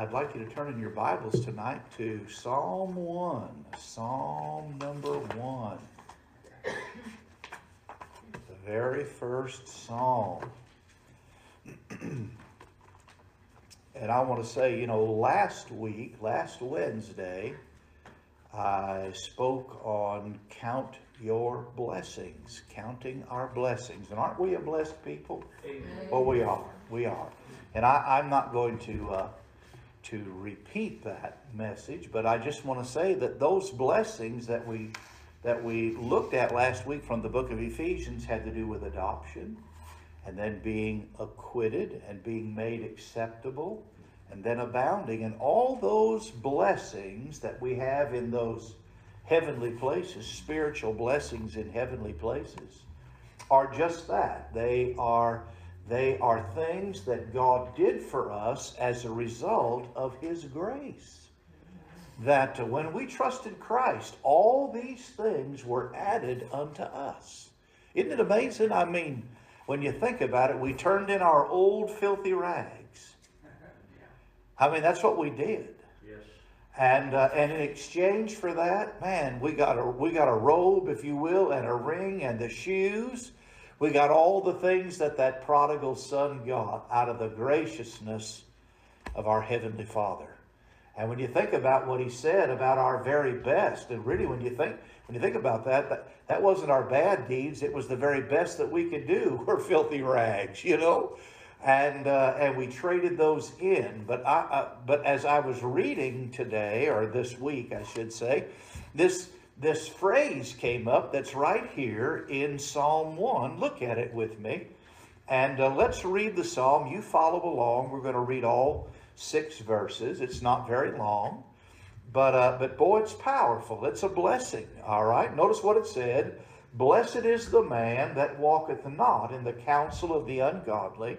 I'd like you to turn in your Bibles tonight to Psalm 1. Psalm number 1. The very first psalm. and I want to say, you know, last week, last Wednesday, I spoke on count your blessings, counting our blessings. And aren't we a blessed people? Amen. Well, we are. We are. And I, I'm not going to uh, to repeat that message, but I just want to say that those blessings that we that we looked at last week from the book of Ephesians had to do with adoption, and then being acquitted and being made acceptable, and then abounding, and all those blessings that we have in those heavenly places, spiritual blessings in heavenly places, are just that. They are they are things that God did for us as a result of His grace. That when we trusted Christ, all these things were added unto us. Isn't it amazing? I mean, when you think about it, we turned in our old filthy rags. I mean, that's what we did. Yes. And uh, and in exchange for that, man, we got a we got a robe, if you will, and a ring and the shoes. We got all the things that that prodigal son got out of the graciousness of our heavenly Father. And when you think about what he said about our very best, and really when you think when you think about that, that, that wasn't our bad deeds, it was the very best that we could do. We're filthy rags, you know? and uh, and we traded those in. But I, uh, but as I was reading today or this week, I should say, this this phrase came up that's right here in Psalm one. Look at it with me, and uh, let's read the psalm. You follow along. We're going to read all six verses. It's not very long. But, uh, but boy, it's powerful. It's a blessing. All right. Notice what it said. Blessed is the man that walketh not in the counsel of the ungodly,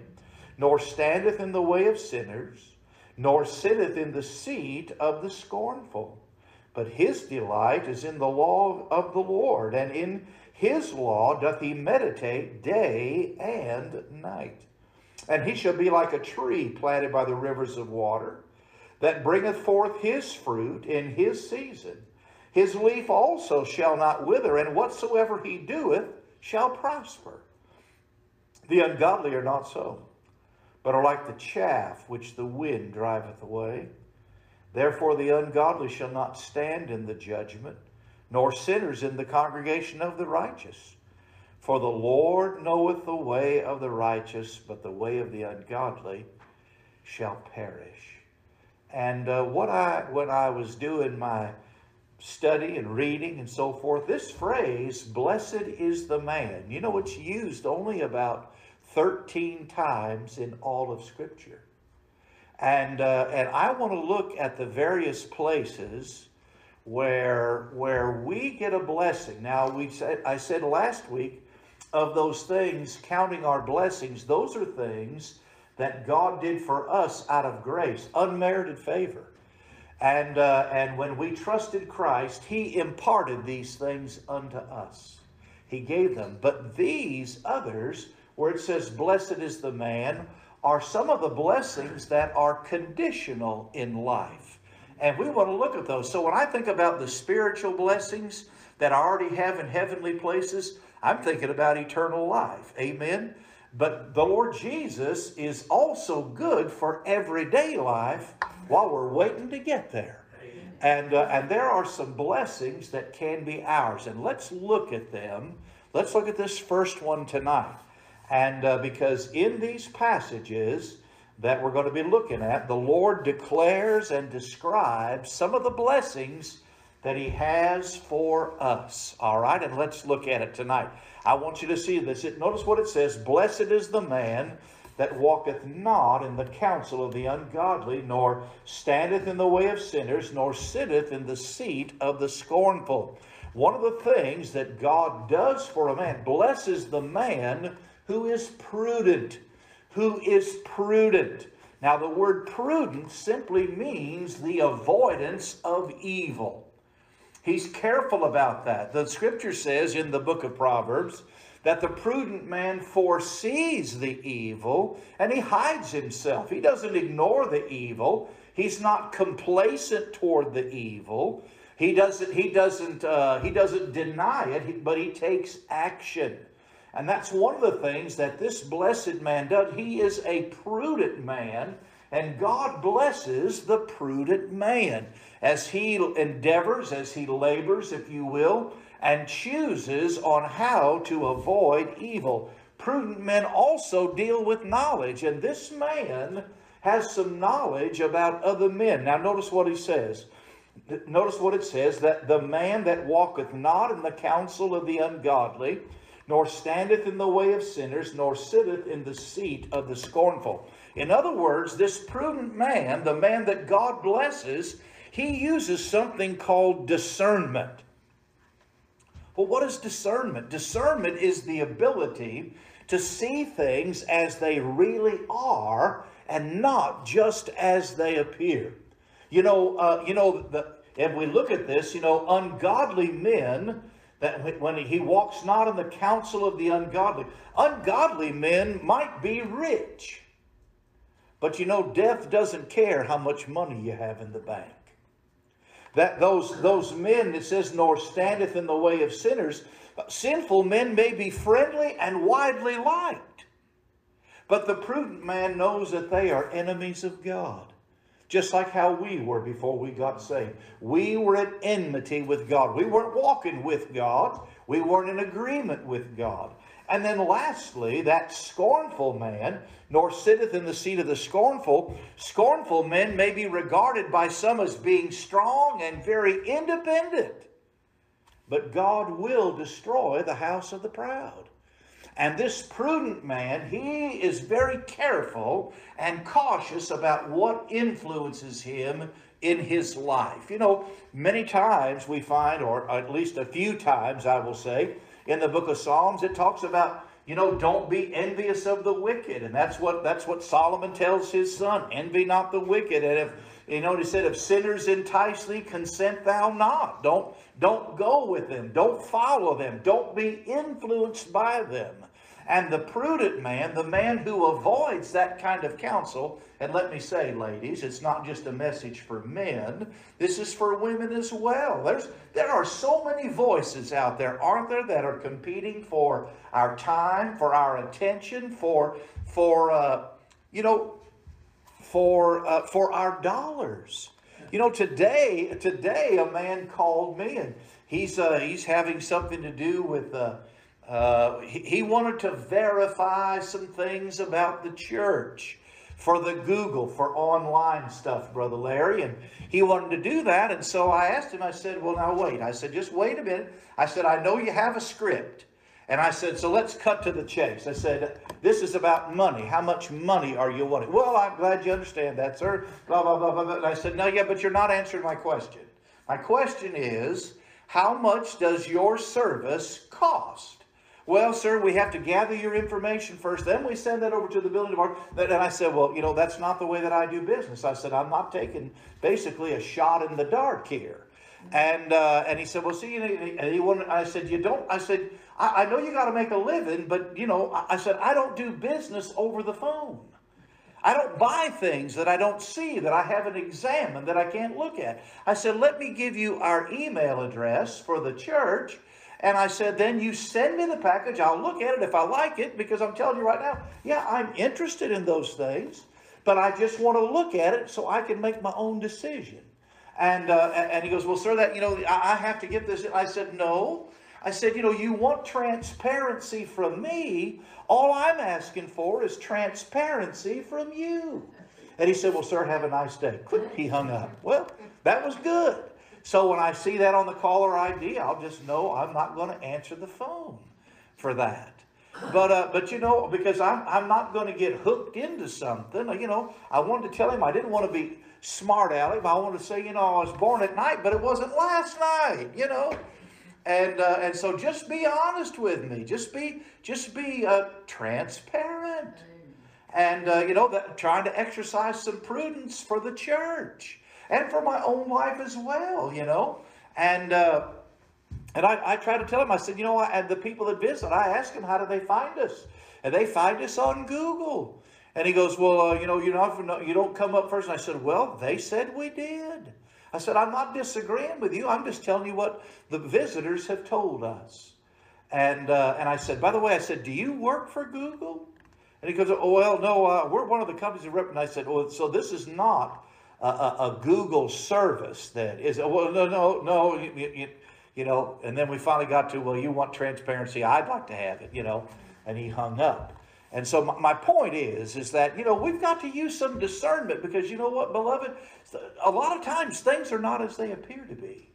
nor standeth in the way of sinners, nor sitteth in the seat of the scornful. But his delight is in the law of the Lord, and in his law doth he meditate day and night. And he shall be like a tree planted by the rivers of water, that bringeth forth his fruit in his season. His leaf also shall not wither, and whatsoever he doeth shall prosper. The ungodly are not so but are like the chaff which the wind driveth away. Therefore the ungodly shall not stand in the judgment, nor sinners in the congregation of the righteous. For the Lord knoweth the way of the righteous, but the way of the ungodly shall perish. And uh, what I when I was doing my study and reading and so forth, this phrase, blessed is the man, you know, it's used only about 13 times in all of Scripture. And, uh, and I want to look at the various places where, where we get a blessing. Now, we said, I said last week of those things, counting our blessings, those are things that God did for us out of grace, unmerited favor. And, uh, and when we trusted Christ, He imparted these things unto us. He gave them. But these others, where it says, Blessed is the man, are some of the blessings that are conditional in life. And we want to look at those. So when I think about the spiritual blessings that I already have in heavenly places, I'm thinking about eternal life. Amen. But the Lord Jesus is also good for everyday life while we're waiting to get there. And, uh, and there are some blessings that can be ours. And let's look at them. Let's look at this first one tonight. And uh, because in these passages that we're going to be looking at, the Lord declares and describes some of the blessings that He has for us. All right, and let's look at it tonight. I want you to see this. It, notice what it says Blessed is the man that walketh not in the counsel of the ungodly, nor standeth in the way of sinners, nor sitteth in the seat of the scornful. One of the things that God does for a man, blesses the man who is prudent. Who is prudent. Now, the word prudent simply means the avoidance of evil. He's careful about that. The scripture says in the book of Proverbs that the prudent man foresees the evil and he hides himself. He doesn't ignore the evil. He's not complacent toward the evil. He doesn't, he doesn't, uh, he doesn't deny it, but he takes action. And that's one of the things that this blessed man does. He is a prudent man, and God blesses the prudent man as he endeavors, as he labors, if you will, and chooses on how to avoid evil. Prudent men also deal with knowledge, and this man has some knowledge about other men. Now, notice what he says. Notice what it says that the man that walketh not in the counsel of the ungodly, nor standeth in the way of sinners, nor sitteth in the seat of the scornful. In other words, this prudent man, the man that God blesses, he uses something called discernment. Well, what is discernment? Discernment is the ability to see things as they really are and not just as they appear. You know, uh, you know, the, if we look at this, you know, ungodly men that when he walks not in the counsel of the ungodly. Ungodly men might be rich, but you know, death doesn't care how much money you have in the bank. That those, those men, it says, nor standeth in the way of sinners. Sinful men may be friendly and widely liked, but the prudent man knows that they are enemies of God just like how we were before we got saved. We were at enmity with God. We weren't walking with God. We weren't in agreement with God. And then lastly, that scornful man, nor sitteth in the seat of the scornful. Scornful men may be regarded by some as being strong and very independent. But God will destroy the house of the proud. And this prudent man, he is very careful and cautious about what influences him in his life. You know, many times we find, or at least a few times, I will say, in the book of Psalms, it talks about you know don't be envious of the wicked. And that's what that's what solomon tells his son envy not the wicked. And if you know he said if sinners entice thee consent thou not. Don't don't go with them. Don't follow them. Don't be influenced by them and the prudent man, the man who avoids that kind of counsel, and let me say, ladies, it's not just a message for men, this is for women as well. There's, there are so many voices out there, aren't there, that are competing for our time, for our attention, for, for uh, you know, for, uh, for our dollars. You know, today, today a man called me and he's, uh, he's having something to do with uh, uh, he, he wanted to verify some things about the church for the Google, for online stuff, Brother Larry. And he wanted to do that. And so I asked him, I said, Well, now wait. I said, Just wait a minute. I said, I know you have a script. And I said, So let's cut to the chase. I said, This is about money. How much money are you wanting? Well, I'm glad you understand that, sir. Blah, blah, blah, blah, blah. And I said, No, yeah, but you're not answering my question. My question is, How much does your service cost? Well, sir, we have to gather your information first. Then we send that over to the building department. And I said, well, you know, that's not the way that I do business. I said, I'm not taking basically a shot in the dark here. And uh, and he said, well, see, and he. I said, you don't. I said, I, I know you got to make a living, but you know, I, I said, I don't do business over the phone. I don't buy things that I don't see, that I haven't examined, that I can't look at. I said, let me give you our email address for the church and I said, then you send me the package. I'll look at it if I like it, because I'm telling you right now, yeah, I'm interested in those things, but I just want to look at it so I can make my own decision. And, uh, and he goes, well, sir, that, you know, I have to get this. I said, no. I said, you know, you want transparency from me. All I'm asking for is transparency from you. And he said, well, sir, have a nice day. He hung up. Well, that was good. So when I see that on the caller ID, I'll just know I'm not going to answer the phone for that. But uh, but you know because I'm I'm not going to get hooked into something. You know I wanted to tell him I didn't want to be smart aleck, I wanted to say you know I was born at night, but it wasn't last night. You know. And, uh, and so just be honest with me. Just be, just be uh, transparent. And, uh, you know, that, trying to exercise some prudence for the church and for my own life as well, you know. And uh, and I, I try to tell them, I said, you know, and the people that visit, I ask them, how do they find us? And they find us on Google. And he goes, well, uh, you know, you're not, you don't come up first. And I said, well, they said we did. I said, I'm not disagreeing with you. I'm just telling you what the visitors have told us. And, uh, and I said, by the way, I said, do you work for Google? And he goes, oh, well, no, uh, we're one of the companies that rep. And I said, well, so this is not a, a, a Google service that is. Well, no, no, no, you, you, you know, and then we finally got to, well, you want transparency. I'd like to have it, you know, and he hung up. And so my, my point is, is that, you know, we've got to use some discernment because you know what, beloved? A lot of times things are not as they appear to be.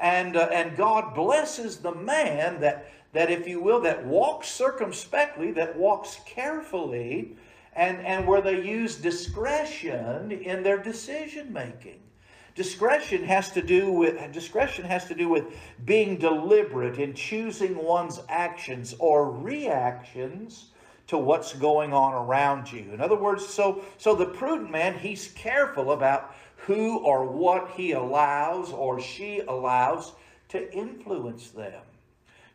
And, uh, and God blesses the man that, that, if you will, that walks circumspectly, that walks carefully, and, and where they use discretion in their decision making. Discretion has to do with discretion has to do with being deliberate in choosing one's actions or reactions to what's going on around you. In other words, so so the prudent man, he's careful about who or what he allows or she allows to influence them.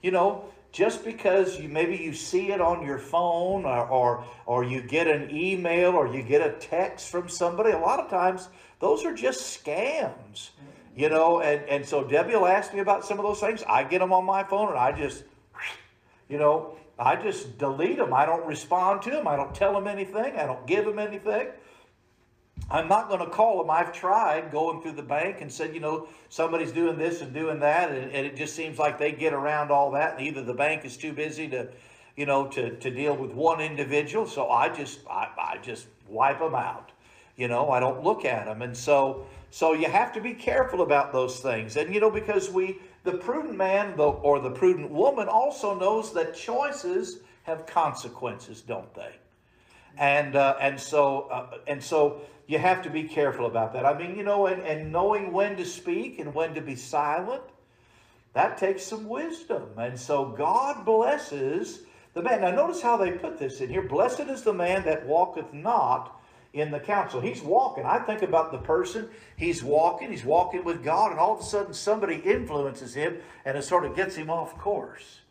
You know, just because you maybe you see it on your phone or, or, or you get an email or you get a text from somebody, a lot of times those are just scams. You know, and, and so Debbie will ask me about some of those things. I get them on my phone and I just, you know, I just delete them. I don't respond to them. I don't tell them anything. I don't give them anything. I'm not going to call them. I've tried going through the bank and said, you know, somebody's doing this and doing that, and, and, it just seems like they get around all that, and either the bank is too busy to, you know, to, to deal with one individual, so I just I, I just wipe them out. You know, I don't look at them, and so so you have to be careful about those things, and you know, because we the prudent man or the prudent woman also knows that choices have consequences, don't they? And uh, and so uh, and so you have to be careful about that. I mean, you know, and, and knowing when to speak and when to be silent, that takes some wisdom. And so God blesses the man. Now, notice how they put this in here. Blessed is the man that walketh not in the counsel. He's walking. I think about the person. He's walking. He's walking with God, and all of a sudden somebody influences him and it sort of gets him off course.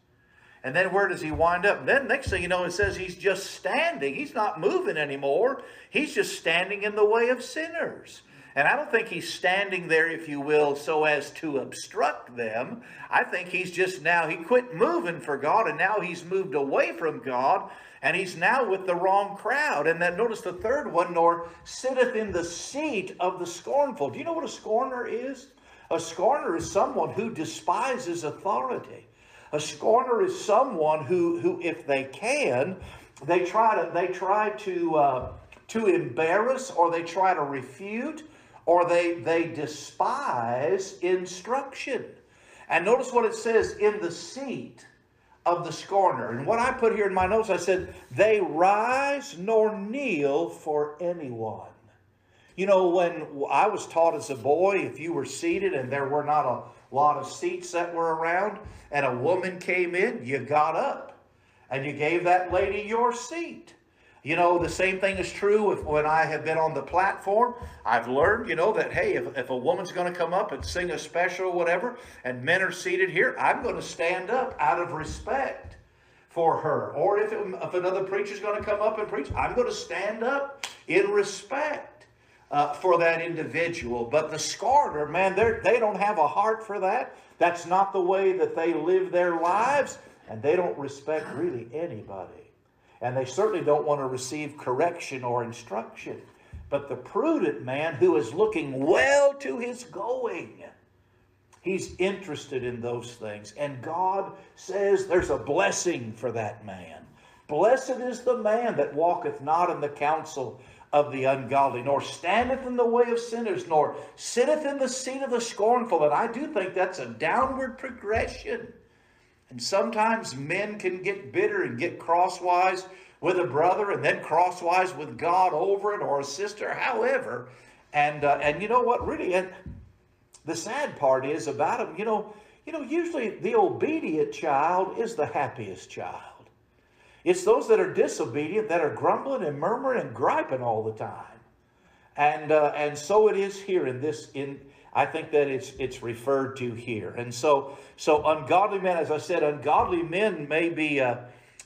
And then where does he wind up? Then next thing you know, it says he's just standing. He's not moving anymore. He's just standing in the way of sinners. And I don't think he's standing there, if you will, so as to obstruct them. I think he's just now, he quit moving for God and now he's moved away from God and he's now with the wrong crowd. And then notice the third one, nor sitteth in the seat of the scornful. Do you know what a scorner is? A scorner is someone who despises authority. A scorner is someone who, who if they can, they try to they try to uh, to embarrass or they try to refute or they they despise instruction. And notice what it says in the seat of the scorner. And what I put here in my notes, I said, they rise nor kneel for anyone. You know, when I was taught as a boy, if you were seated and there were not a lot of seats that were around, and a woman came in, you got up and you gave that lady your seat. You know, the same thing is true when I have been on the platform. I've learned, you know, that, hey, if, if a woman's going to come up and sing a special or whatever, and men are seated here, I'm going to stand up out of respect for her. Or if, it, if another preacher's going to come up and preach, I'm going to stand up in respect uh, for that individual. But the scorner, man, they don't have a heart for that. That's not the way that they live their lives, and they don't respect really anybody. And they certainly don't want to receive correction or instruction. But the prudent man who is looking well to his going, he's interested in those things. And God says there's a blessing for that man. Blessed is the man that walketh not in the counsel of the ungodly, nor standeth in the way of sinners, nor sitteth in the seat of the scornful. And I do think that's a downward progression. And sometimes men can get bitter and get crosswise with a brother and then crosswise with God over it or a sister, however. And, uh, and you know what, really, and the sad part is about them, you know, you know, usually the obedient child is the happiest child. It's those that are disobedient that are grumbling and murmuring and griping all the time. And, uh, and so it is here in this, in, I think that it's, it's referred to here. And so, so ungodly men, as I said, ungodly men may be, uh,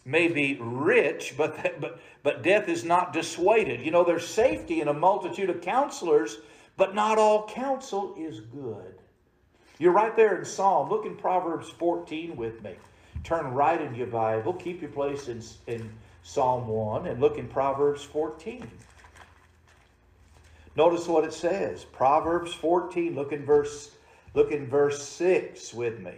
may be rich, but, but, but death is not dissuaded. You know, there's safety in a multitude of counselors, but not all counsel is good. You're right there in Psalm. Look in Proverbs 14 with me. Turn right in your Bible. Keep your place in, in Psalm 1 and look in Proverbs 14. Notice what it says. Proverbs 14. Look in verse, look in verse 6 with me.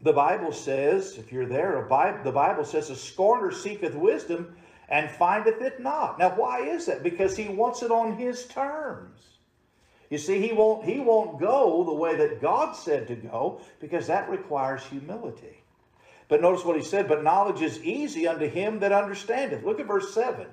The Bible says, if you're there, the Bible says, a scorner seeketh wisdom and findeth it not. Now, why is that? Because he wants it on his terms. You see, he won't, he won't go the way that God said to go because that requires humility. But notice what he said, but knowledge is easy unto him that understandeth. Look at verse 7.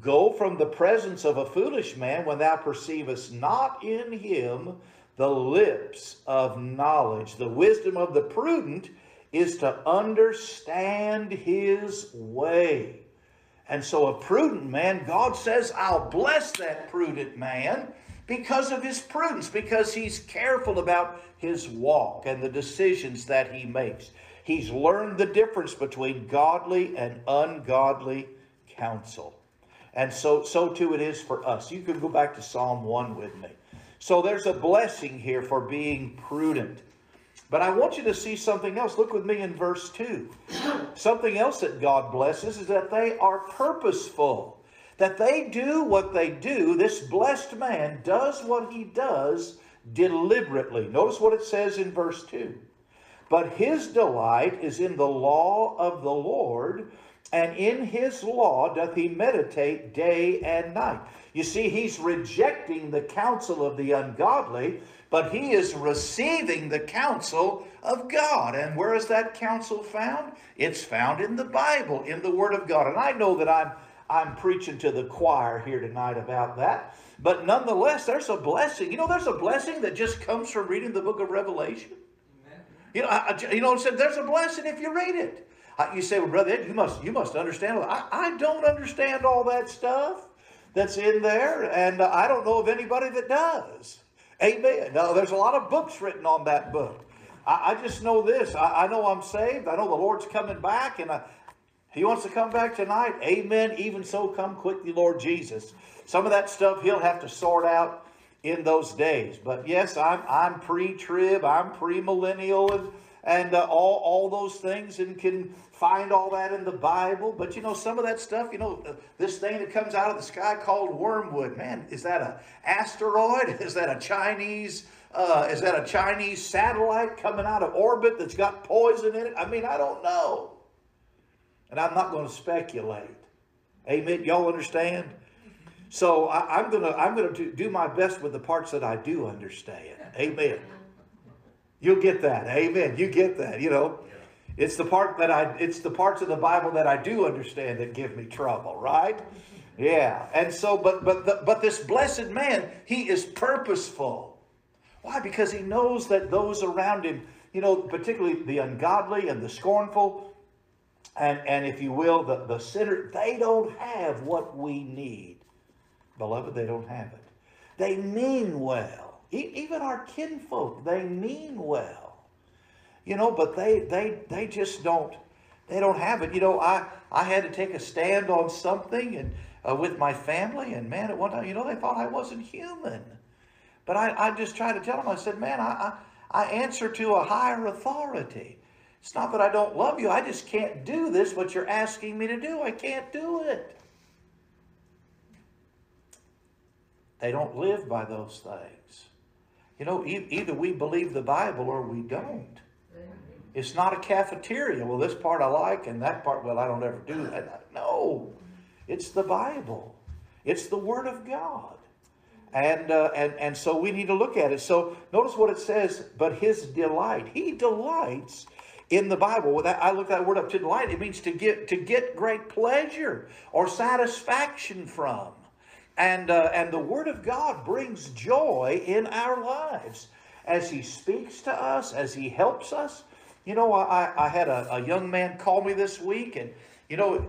Go from the presence of a foolish man when thou perceivest not in him the lips of knowledge. The wisdom of the prudent is to understand his way. And so, a prudent man, God says, I'll bless that prudent man because of his prudence, because he's careful about his walk and the decisions that he makes. He's learned the difference between godly and ungodly counsel. And so, so too it is for us. You can go back to Psalm 1 with me. So there's a blessing here for being prudent. But I want you to see something else. Look with me in verse 2. something else that God blesses is that they are purposeful. That they do what they do. This blessed man does what he does deliberately. Notice what it says in verse 2. But his delight is in the law of the Lord, and in his law doth he meditate day and night. You see, he's rejecting the counsel of the ungodly, but he is receiving the counsel of God. And where is that counsel found? It's found in the Bible, in the Word of God. And I know that I'm I'm preaching to the choir here tonight about that. But nonetheless, there's a blessing. You know, there's a blessing that just comes from reading the book of Revelation. You know, I, you know, what I said? there's a blessing if you read it. You say, well, brother, Ed, you must you must understand. I, I don't understand all that stuff that's in there, and I don't know of anybody that does. Amen. Now, there's a lot of books written on that book. I, I just know this. I, I, know I'm saved. I know the Lord's coming back, and I, He wants to come back tonight. Amen. Even so, come quickly, Lord Jesus. Some of that stuff He'll have to sort out in those days. But yes, I'm I'm pre-trib. I'm pre-millennial, and and uh, all all those things, and can find all that in the Bible. But you know, some of that stuff, you know, uh, this thing that comes out of the sky called wormwood, man, is that a asteroid? Is that a Chinese? Uh, is that a Chinese satellite coming out of orbit that's got poison in it? I mean, I don't know. And I'm not going to speculate. Amen. Y'all understand? So I, am gonna I'm gonna do my best with the parts that I do understand. Amen. You'll get that. Amen. You get that. You know. It's the part that I it's the parts of the Bible that I do understand that give me trouble, right? Yeah. And so but but the, but this blessed man, he is purposeful. Why? Because he knows that those around him, you know, particularly the ungodly and the scornful, and, and if you will, the, the sinner, they don't have what we need. Beloved, they don't have it. They mean well. E- even our kinfolk, they mean well you know, but they they they just don't they don't have it. You know, I I had to take a stand on something and uh, with my family, and man, at one time, you know, they thought I wasn't human. But I, I just tried to tell them. I said, man, I, I I answer to a higher authority. It's not that I don't love you. I just can't do this. What you're asking me to do, I can't do it. They don't live by those things. You know, e- either we believe the Bible or we don't. It's not a cafeteria. Well, this part I like and that part, well, I don't ever do that. No, it's the Bible. It's the Word of God. And, uh, and, and so we need to look at it. So notice what it says, but his delight. He delights in the Bible. That, I look that word up to delight. It means to get, to get great pleasure or satisfaction from. And, uh, and the Word of God brings joy in our lives as He speaks to us, as He helps us, you know, I, I had a, a young man call me this week, and, you know,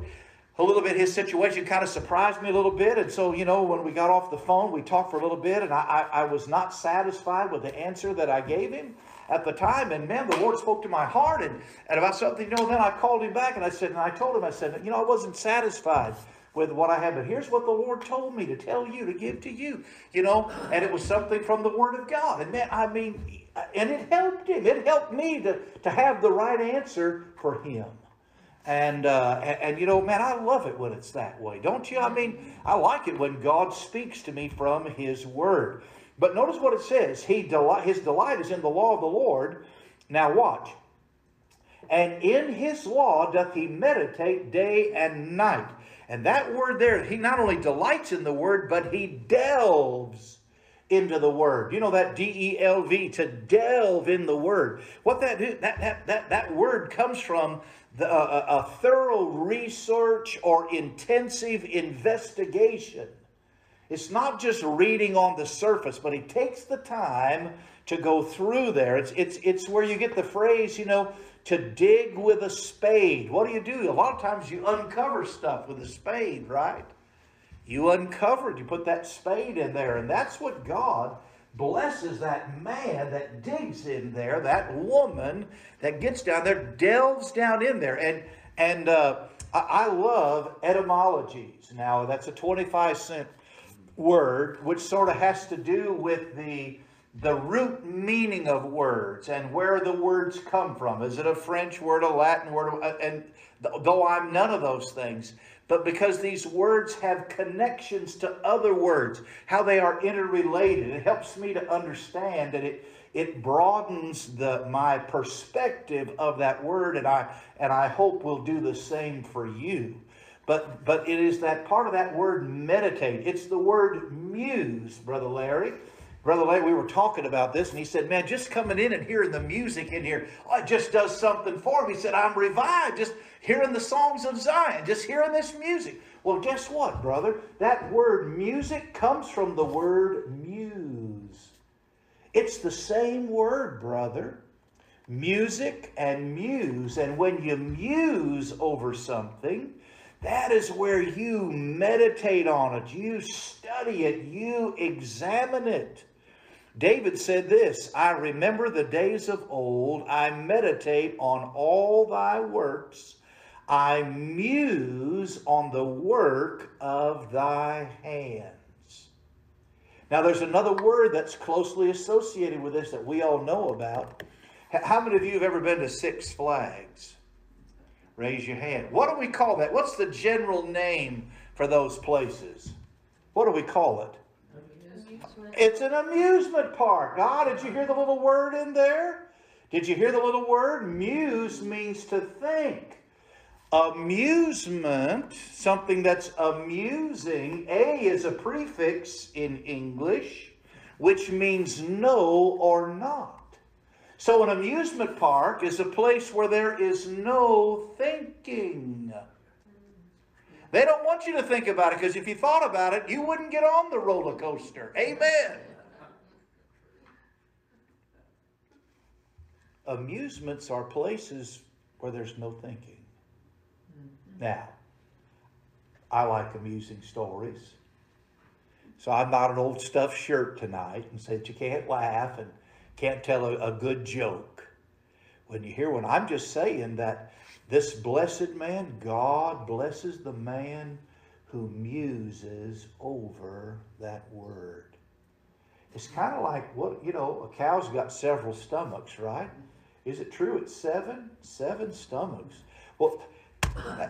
a little bit his situation kind of surprised me a little bit. And so, you know, when we got off the phone, we talked for a little bit, and I, I, I was not satisfied with the answer that I gave him. At the time, and man, the Lord spoke to my heart and, and about something, you know, then I called him back and I said, and I told him, I said, you know, I wasn't satisfied with what I had, but here's what the Lord told me to tell you, to give to you, you know, and it was something from the Word of God. And man, I mean, and it helped him. It helped me to, to have the right answer for him. And, uh, and, and, you know, man, I love it when it's that way, don't you? I mean, I like it when God speaks to me from His Word. But notice what it says. He delight, his delight is in the law of the Lord. Now watch. And in his law doth he meditate day and night. And that word there, he not only delights in the word, but he delves into the word. You know that D E L V, to delve in the word. What that that that that, that word comes from the, uh, a thorough research or intensive investigation. It's not just reading on the surface, but he takes the time to go through there. It's, it's, it's where you get the phrase, you know, to dig with a spade. What do you do? A lot of times you uncover stuff with a spade, right? You uncover it, you put that spade in there, and that's what God blesses that man that digs in there, that woman that gets down there, delves down in there. And, and uh, I love etymologies. Now, that's a 25 cent word, which sort of has to do with the the root meaning of words and where the words come from. Is it a French word, a Latin word? Uh, and though I'm none of those things, but because these words have connections to other words, how they are interrelated, it helps me to understand that it it broadens the my perspective of that word, and I and I hope will do the same for you. But but it is that part of that word meditate. It's the word muse, brother Larry. Brother Larry, we were talking about this, and he said, Man, just coming in and hearing the music in here, oh, it just does something for me. He said, I'm revived just hearing the songs of Zion, just hearing this music. Well, guess what, brother? That word music comes from the word muse. It's the same word, brother. Music and muse. And when you muse over something, that is where you meditate on it, you study it, you examine it. David said this I remember the days of old, I meditate on all thy works, I muse on the work of thy hands. Now, there's another word that's closely associated with this that we all know about. How many of you have ever been to Six Flags? Raise your hand. What do we call that? What's the general name for those places? What do we call it? It's an amusement park. Ah, did you hear the little word in there? Did you hear the little word? Muse means to think. Amusement, something that's amusing. A is a prefix in English, which means no or not. So, an amusement park is a place where there is no thinking. They don't want you to think about it because if you thought about it, you wouldn't get on the roller coaster. Amen. Amusements are places where there's no thinking. Mm-hmm. Now, I like amusing stories. So I'm not an old stuffed shirt tonight and said you can't laugh and can't tell a, a good joke. When you hear one, I'm just saying that this blessed man, God blesses the man who muses over that word. It's kind of like what, you know, a cow's got several stomachs, right? Is it true it's seven? Seven stomachs. Well,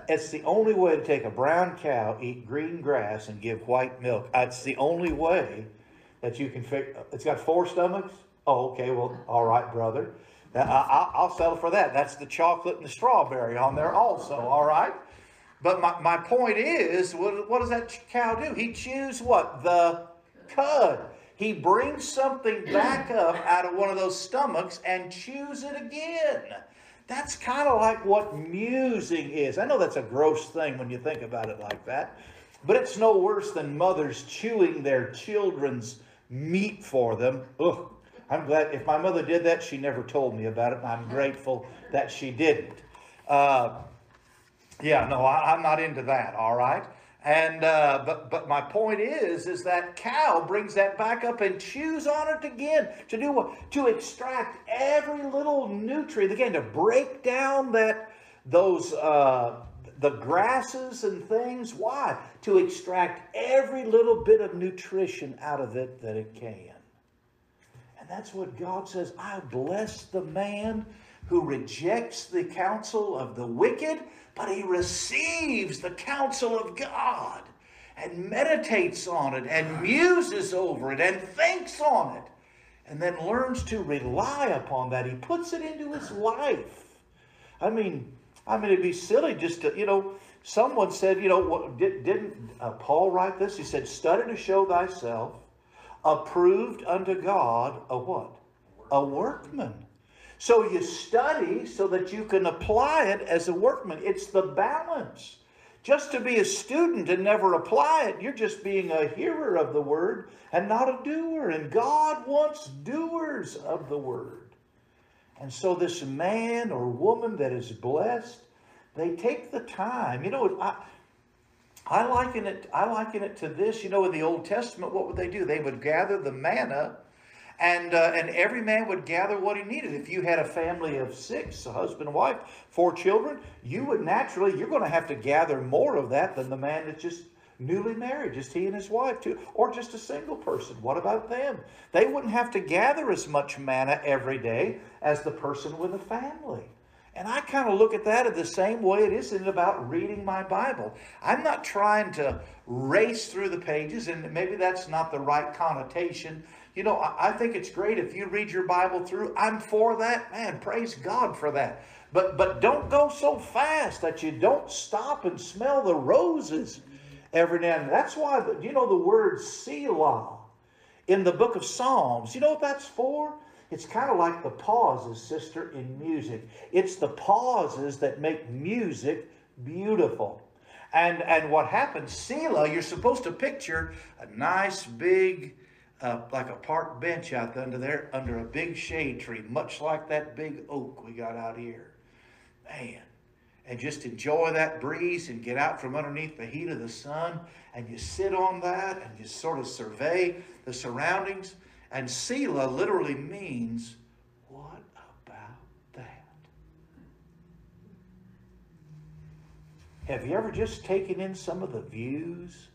it's the only way to take a brown cow, eat green grass, and give white milk. It's the only way that you can figure. It's got four stomachs? Oh, okay. Well, all right, brother. Uh, I'll settle for that. That's the chocolate and the strawberry on there also, all right? But my, my point is, what, what does that cow do? He chews what? The cud. He brings something back up out of one of those stomachs and chews it again. That's kind of like what musing is. I know that's a gross thing when you think about it like that, but it's no worse than mothers chewing their children's meat for them. Ugh, I'm glad if my mother did that, she never told me about it, and I'm grateful that she didn't. Uh, yeah, no, I, am not into that, all right? And uh, but but my point is is that cow brings that back up and chews on it again to do what? To extract every little nutrient again to break down that those uh, the grasses and things. Why? To extract every little bit of nutrition out of it that it can. That's what God says. I bless the man who rejects the counsel of the wicked, but he receives the counsel of God and meditates on it and muses over it and thinks on it and then learns to rely upon that. He puts it into his life. I mean, I mean, it'd be silly just to, you know, someone said, you know, what, did, didn't uh, Paul write this? He said, study to show thyself approved unto God a what? A workman. So you study so that you can apply it as a workman. It's the balance. Just to be a student and never apply it, you're just being a hearer of the word and not a doer. And God wants doers of the word. And so this man or woman that is blessed, they take the time. You know, I, I liken it. I liken it to this. You know, in the Old Testament, what would they do? They would gather the manna, and uh, and every man would gather what he needed. If you had a family of six, a husband, wife, four children, you would naturally you're going to have to gather more of that than the man that's just newly married, just he and his wife, too, or just a single person. What about them? They wouldn't have to gather as much manna every day as the person with a family. And I kind of look at that in the same way it isn't about reading my Bible. I'm not trying to race through the pages, and maybe that's not the right connotation. You know, I think it's great if you read your Bible through. I'm for that. Man, praise God for that. But but don't go so fast that you don't stop and smell the roses every now and then. That's why, you know, the word Selah in the book of Psalms, you know what that's for? It's kind of like the pauses, sister, in music. It's the pauses that make music beautiful. And, and what happens, Selah, you're supposed to picture a nice big, uh, like a park bench out under there, under a big shade tree, much like that big oak we got out here. Man, and just enjoy that breeze and get out from underneath the heat of the sun and you sit on that and you sort of survey the surroundings. And Selah literally means, what about that? Have you ever just taken in some of the views?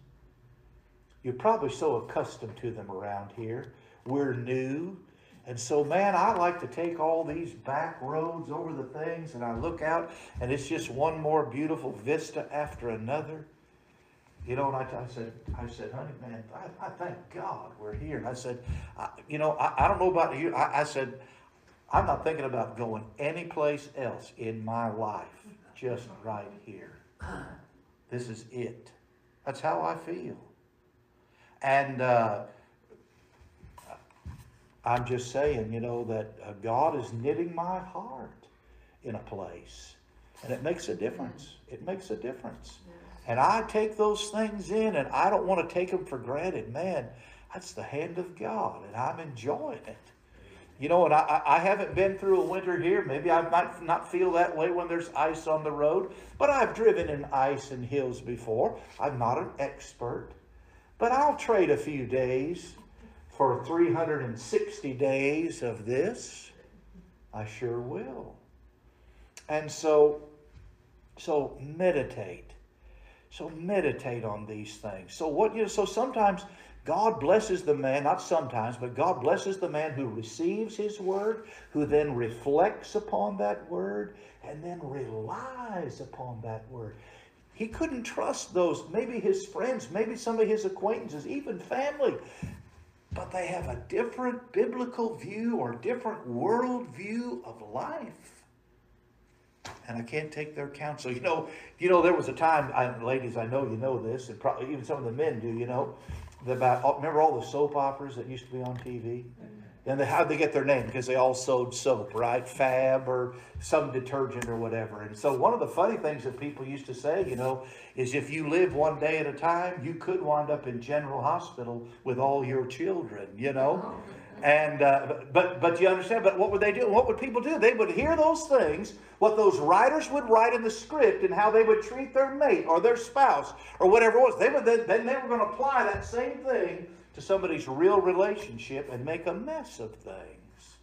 You're probably so accustomed to them around here. We're new. And so, man, I like to take all these back roads over the things and I look out and it's just one more beautiful vista after another. You know, and I, I said, I said, honey, man, I, I thank God we're here. And I said, I, you know, I, I don't know about you. I, I said, I'm not thinking about going anyplace else in my life, just right here. This is it. That's how I feel. And uh, I'm just saying, you know, that uh, God is knitting my heart in a place. And it makes a difference. It makes a difference. And I take those things in and I don't want to take them for granted. Man, that's the hand of God and I'm enjoying it. You know, and I, I haven't been through a winter here. Maybe I might not feel that way when there's ice on the road, but I've driven in ice and hills before. I'm not an expert, but I'll trade a few days for 360 days of this. I sure will. And so, so meditate. So meditate on these things. So what you know, so sometimes God blesses the man, not sometimes, but God blesses the man who receives his word, who then reflects upon that word, and then relies upon that word. He couldn't trust those, maybe his friends, maybe some of his acquaintances, even family, but they have a different biblical view or different world view of life and I can't take their counsel. You know, you know, there was a time, I, ladies, I know you know this, and probably even some of the men do. You know, about oh, remember all the soap operas that used to be on TV. And they, how'd they get their name? Because they all sold soap, right? Fab or some detergent or whatever. And so one of the funny things that people used to say, you know, is if you live one day at a time, you could wind up in General Hospital with all your children, you know. Oh, And uh, but but you understand? But what would they do? What would people do? They would hear those things, what those writers would write in the script, and how they would treat their mate or their spouse or whatever it was. They would then, then they were going to apply that same thing to somebody's real relationship and make a mess of things.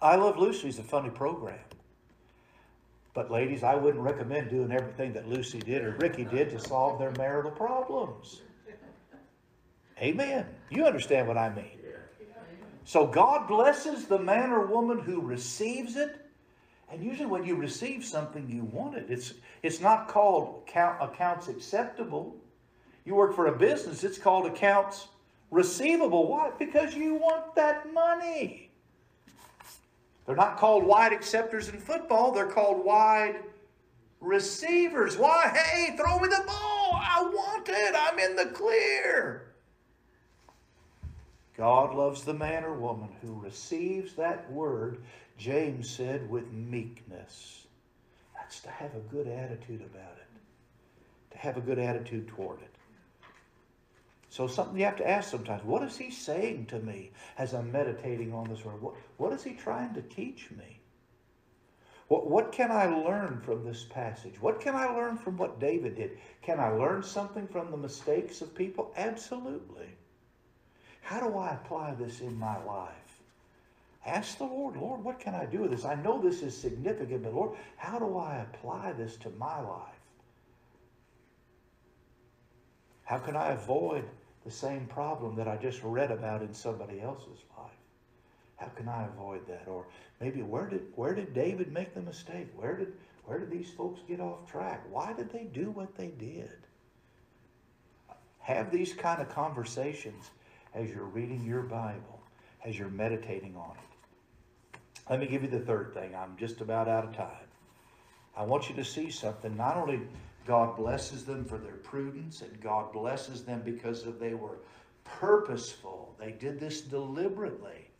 I Love Lucy is a funny program. But ladies, I wouldn't recommend doing everything that Lucy did or Ricky did to solve their marital problems. Amen. You understand what I mean. So God blesses the man or woman who receives it. And usually when you receive something, you want it. It's, it's not called account, accounts acceptable. You work for a business, it's called accounts receivable. Why? Because you want that money. They're not called wide acceptors in football. They're called wide receivers. Why? Hey, throw me the ball. I want it. I'm in the clear. God loves the man or woman who receives that word, James said, with meekness. That's to have a good attitude about it, to have a good attitude toward it. So something you have to ask sometimes, what is he saying to me as I'm meditating on this word? What, what is he trying to teach me? What, what can I learn from this passage? What can I learn from what David did? Can I learn something from the mistakes of people? Absolutely. How do I apply this in my life? Ask the Lord, Lord, what can I do with this? I know this is significant, but Lord, how do I apply this to my life? How can I avoid the same problem that I just read about in somebody else's life? How can I avoid that? Or maybe where did where did David make the mistake? Where did where did these folks get off track? Why did they do what they did? Have these kind of conversations as you're reading your Bible, as you're meditating on it. Let me give you the third thing. I'm just about out of time. I want you to see something. Not only God blesses them for their prudence, and God blesses them because of they were purposeful. They did this deliberately.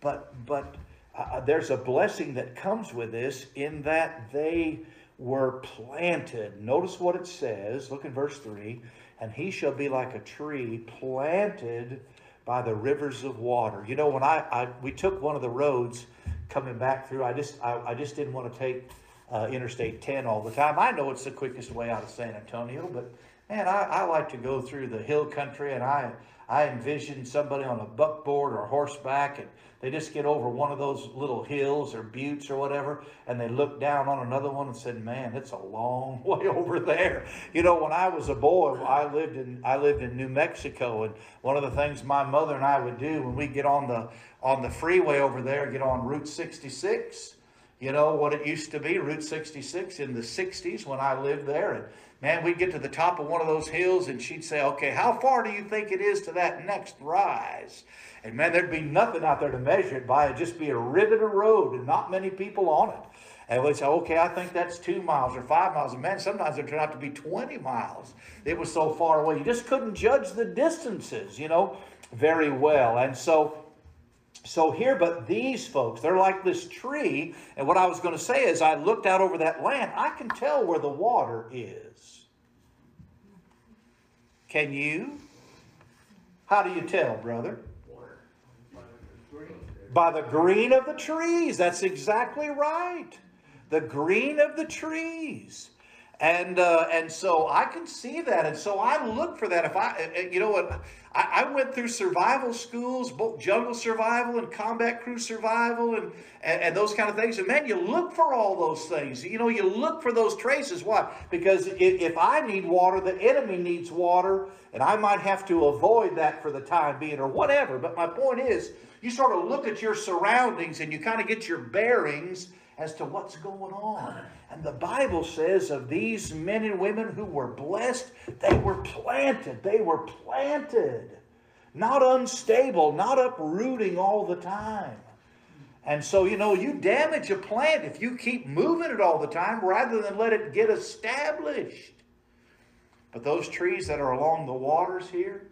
But but uh, there's a blessing that comes with this in that they were planted. Notice what it says. Look in verse 3 and he shall be like a tree planted by the rivers of water. You know, when I, I we took one of the roads coming back through, I just I, I just didn't want to take uh, Interstate 10 all the time. I know it's the quickest way out of San Antonio, but man, I, I like to go through the hill country, and I I envision somebody on a buckboard or horseback, and they just get over one of those little hills or buttes or whatever, and they look down on another one and said, "Man, it's a long way over there." You know, when I was a boy, I lived in I lived in New Mexico, and one of the things my mother and I would do when we get on the on the freeway over there, get on Route 66. You know what it used to be, Route 66 in the 60s when I lived there, and man, we'd get to the top of one of those hills and she'd say, okay, how far do you think it is to that next rise? And man, there'd be nothing out there to measure it by. It'd just be a ribbon of road and not many people on it. And we'd say, okay, I think that's two miles or five miles. And man, sometimes it turned out to be 20 miles. It was so far away. You just couldn't judge the distances, you know, very well. And so so here, but these folks, they're like this tree. And what I was going to say is, I looked out over that land. I can tell where the water is. Can you? How do you tell, brother? By the green of the trees. That's exactly right. The green of the trees. And uh, and so I can see that, and so I look for that. If I, uh, you know what, I, I, went through survival schools, both jungle survival and combat crew survival, and, and and those kind of things. And man, you look for all those things. You know, you look for those traces. Why? Because if, if I need water, the enemy needs water, and I might have to avoid that for the time being, or whatever. But my point is, you sort of look at your surroundings, and you kind of get your bearings as to what's going on. And the Bible says of these men and women who were blessed, they were planted. They were planted. Not unstable, not uprooting all the time. And so, you know, you damage a plant if you keep moving it all the time rather than let it get established. But those trees that are along the waters here,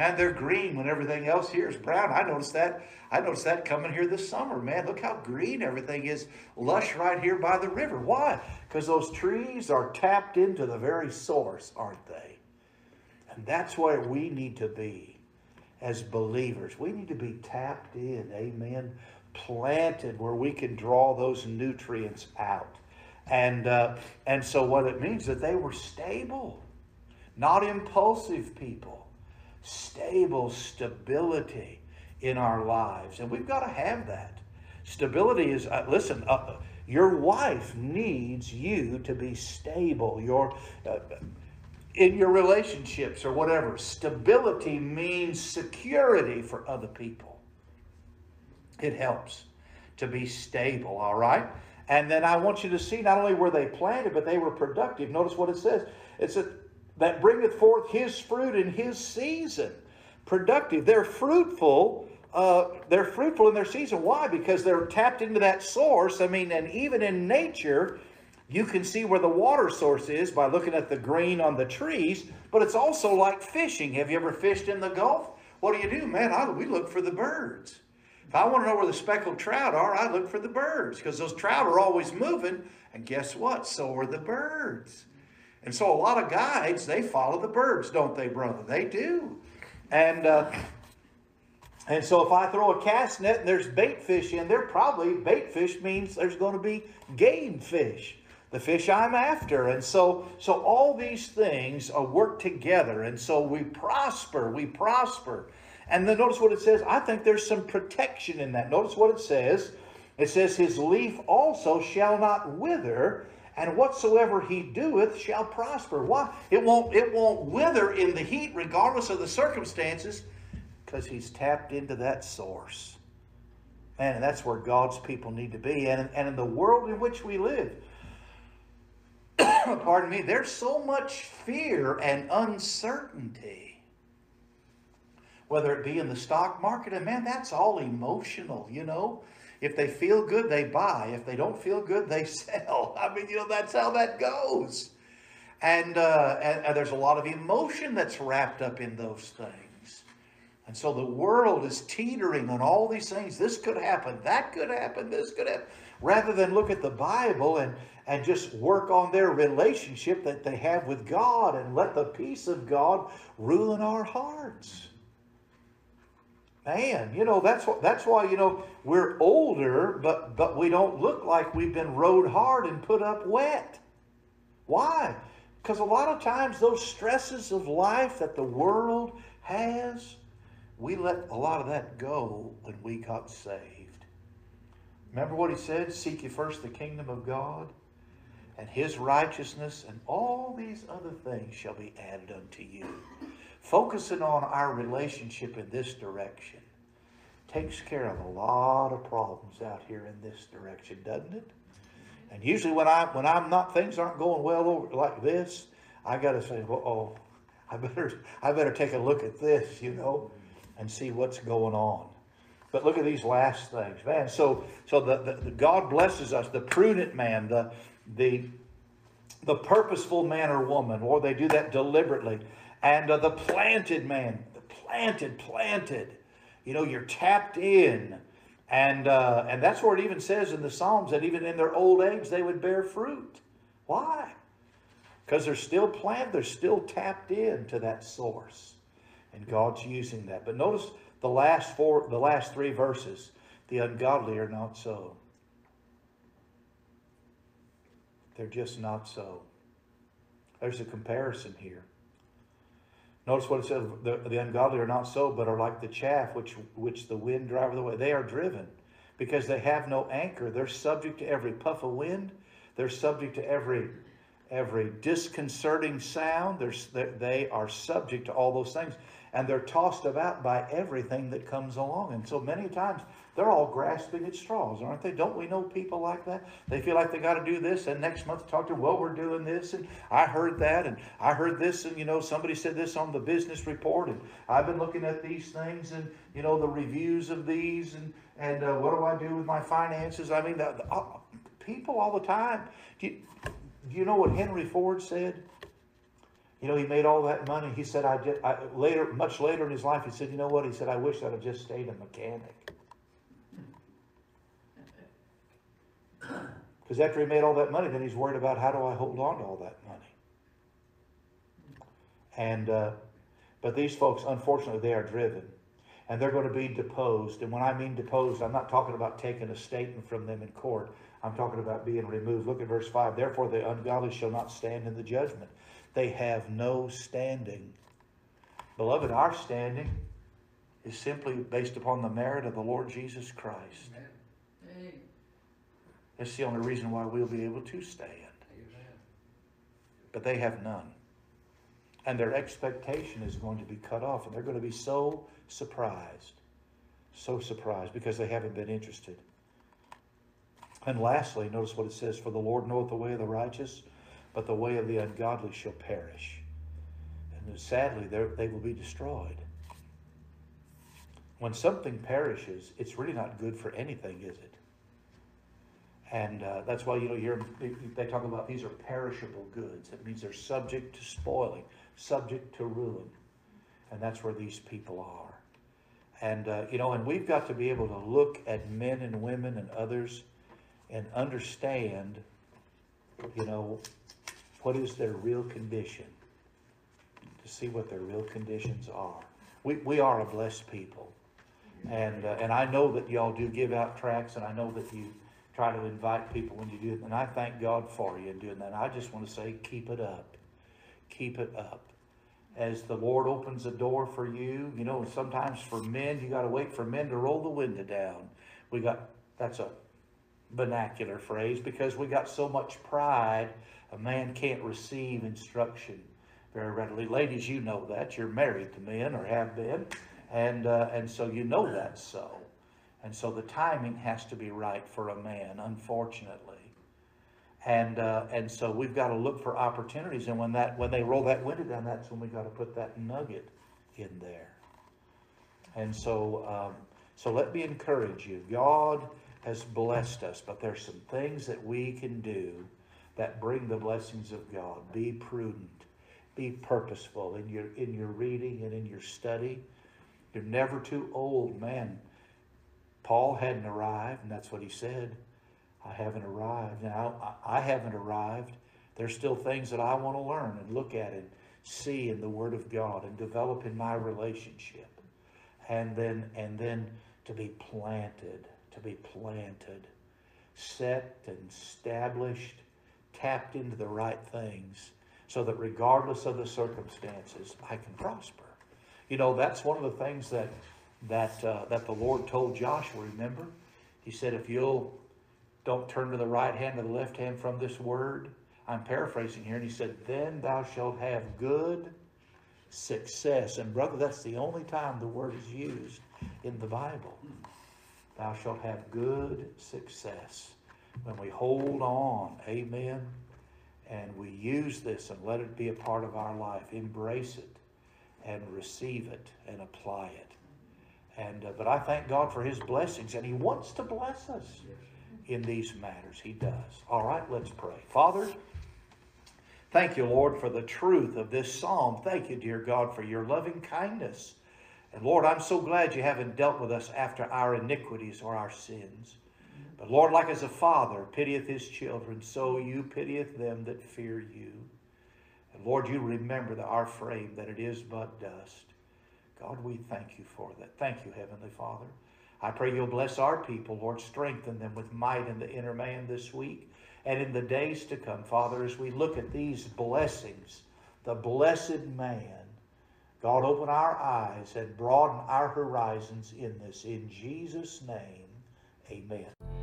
Man, they're green when everything else here is brown. I noticed that. I noticed that coming here this summer. Man, look how green everything is, lush right here by the river. Why? Because those trees are tapped into the very source, aren't they? And that's where we need to be as believers. We need to be tapped in, amen, planted where we can draw those nutrients out. And, uh, and so what it means that they were stable, not impulsive people, stable stability in our lives. And we've got to have that. Stability is, uh, listen, uh, your wife needs you to be stable. Your, uh, in your relationships or whatever. Stability means security for other people. It helps to be stable, all right? And then I want you to see not only were they planted, but they were productive. Notice what it says. It said, that bringeth forth his fruit in his season. Productive. They're fruitful. Uh, they're fruitful in their season. Why? Because they're tapped into that source. I mean, and even in nature, you can see where the water source is by looking at the green on the trees, but it's also like fishing. Have you ever fished in the Gulf? What do you do, man? I, we look for the birds. If I want to know where the speckled trout are, I look for the birds because those trout are always moving. And guess what? So are the birds. And so a lot of guides, they follow the birds, don't they, brother? They do. And uh, and so if I throw a cast net and there's bait fish in there, probably bait fish means there's going to be game fish the fish I'm after. And so, so all these things uh, work together. And so we prosper, we prosper. And then notice what it says. I think there's some protection in that. Notice what it says. It says, His leaf also shall not wither, and whatsoever he doeth shall prosper. Why? It won't, it won't wither in the heat, regardless of the circumstances, because he's tapped into that source. Man, and that's where God's people need to be. And, and in the world in which we live, pardon me, there's so much fear and uncertainty. Whether it be in the stock market, and man, that's all emotional, you know. If they feel good, they buy. If they don't feel good, they sell. I mean, you know, that's how that goes. And, uh, and, and there's a lot of emotion that's wrapped up in those things. And so the world is teetering on all these things. This could happen, that could happen, this could happen. Rather than look at the Bible and, and just work on their relationship that they have with God and let the peace of God rule in our hearts. Man, you know, that's what that's why, you know, we're older, but but we don't look like we've been rode hard and put up wet. Why? Because a lot of times those stresses of life that the world has, we let a lot of that go when we got saved. Remember what he said? Seek ye first the kingdom of God and his righteousness, and all these other things shall be added unto you. Focusing on our relationship in this direction takes care of a lot of problems out here in this direction, doesn't it? And usually when I when I'm not things aren't going well over like this, I gotta say, well, oh, I better I better take a look at this, you know, and see what's going on. But look at these last things, man. So so the, the, the God blesses us, the prudent man, the the the purposeful man or woman, or they do that deliberately, and uh, the planted man, the planted, planted. You know, you're tapped in, and uh, and that's where it even says in the Psalms that even in their old age they would bear fruit. Why? Because they're still planted, they're still tapped in to that source, and God's using that. But notice the last four, the last three verses: the ungodly are not so. They're just not so. There's a comparison here. Notice what it says, the, the ungodly are not so, but are like the chaff which, which the wind driveth away. They are driven because they have no anchor. They're subject to every puff of wind. They're subject to every every disconcerting sound. They're, they are subject to all those things. And they're tossed about by everything that comes along. And so many times they're all grasping at straws, aren't they? Don't we know people like that? They feel like they got to do this, and next month talk to, well, we're doing this, and I heard that, and I heard this, and you know, somebody said this on the business report, and I've been looking at these things, and you know, the reviews of these, and and uh, what do I do with my finances? I mean, the, the, uh, people all the time. Do you, do you know what Henry Ford said? You know, he made all that money. He said, I, just, I later, much later in his life, he said, you know what? He said, I wish I'd have just stayed a mechanic. Because after he made all that money, then he's worried about how do I hold on to all that money. And uh, But these folks, unfortunately, they are driven. And they're going to be deposed. And when I mean deposed, I'm not talking about taking a statement from them in court. I'm talking about being removed. Look at verse 5. Therefore, the ungodly shall not stand in the judgment. They have no standing. Beloved, our standing is simply based upon the merit of the Lord Jesus Christ. Amen. It's the only reason why we'll be able to stand. But they have none. And their expectation is going to be cut off, and they're going to be so surprised. So surprised because they haven't been interested. And lastly, notice what it says For the Lord knoweth the way of the righteous, but the way of the ungodly shall perish. And sadly, they will be destroyed. When something perishes, it's really not good for anything, is it? And uh, that's why, you know, you're, they, they talk about these are perishable goods. It means they're subject to spoiling, subject to ruin. And that's where these people are. And, uh, you know, and we've got to be able to look at men and women and others and understand, you know, what is their real condition, to see what their real conditions are. We, we are a blessed people. And, uh, and I know that y'all do give out tracts, and I know that you try to invite people when you do it. And I thank God for you in doing that. I just want to say, keep it up. Keep it up. As the Lord opens a door for you, you know, sometimes for men, you got to wait for men to roll the window down. We got, that's a vernacular phrase because we got so much pride, a man can't receive instruction very readily. Ladies, you know that. You're married to men or have been. And, uh, and so you know that's so. And so the timing has to be right for a man, unfortunately. And, uh, and so we've got to look for opportunities. And when, that, when they roll that window down, that's when we've got to put that nugget in there. And so, um, so let me encourage you. God has blessed us, but there's some things that we can do that bring the blessings of God. Be prudent. Be purposeful in your, in your reading and in your study. You're never too old, man. Paul hadn't arrived, and that's what he said. I haven't arrived. Now, I haven't arrived. There's still things that I want to learn and look at and see in the Word of God and develop in my relationship. And then, and then to be planted, to be planted, set and established, tapped into the right things, so that regardless of the circumstances, I can prosper. You know, that's one of the things that that uh, that the Lord told Joshua. Remember, He said, "If you'll don't turn to the right hand or the left hand from this word." I'm paraphrasing here, and He said, "Then thou shalt have good success." And brother, that's the only time the word is used in the Bible. Thou shalt have good success when we hold on. Amen. And we use this and let it be a part of our life. Embrace it and receive it and apply it. And uh, but I thank God for His blessings, and He wants to bless us in these matters. He does. All right, let's pray. Father, thank you, Lord, for the truth of this psalm. Thank you, dear God, for your loving kindness. And Lord, I'm so glad you haven't dealt with us after our iniquities or our sins. But Lord, like as a father pitieth his children, so you pitieth them that fear you. And Lord, you remember that our frame, that it is but dust. God, we thank you for that. Thank you, Heavenly Father. I pray you'll bless our people, Lord. Strengthen them with might in the inner man this week and in the days to come, Father, as we look at these blessings, the blessed man. God, open our eyes and broaden our horizons in this. In Jesus' name, amen.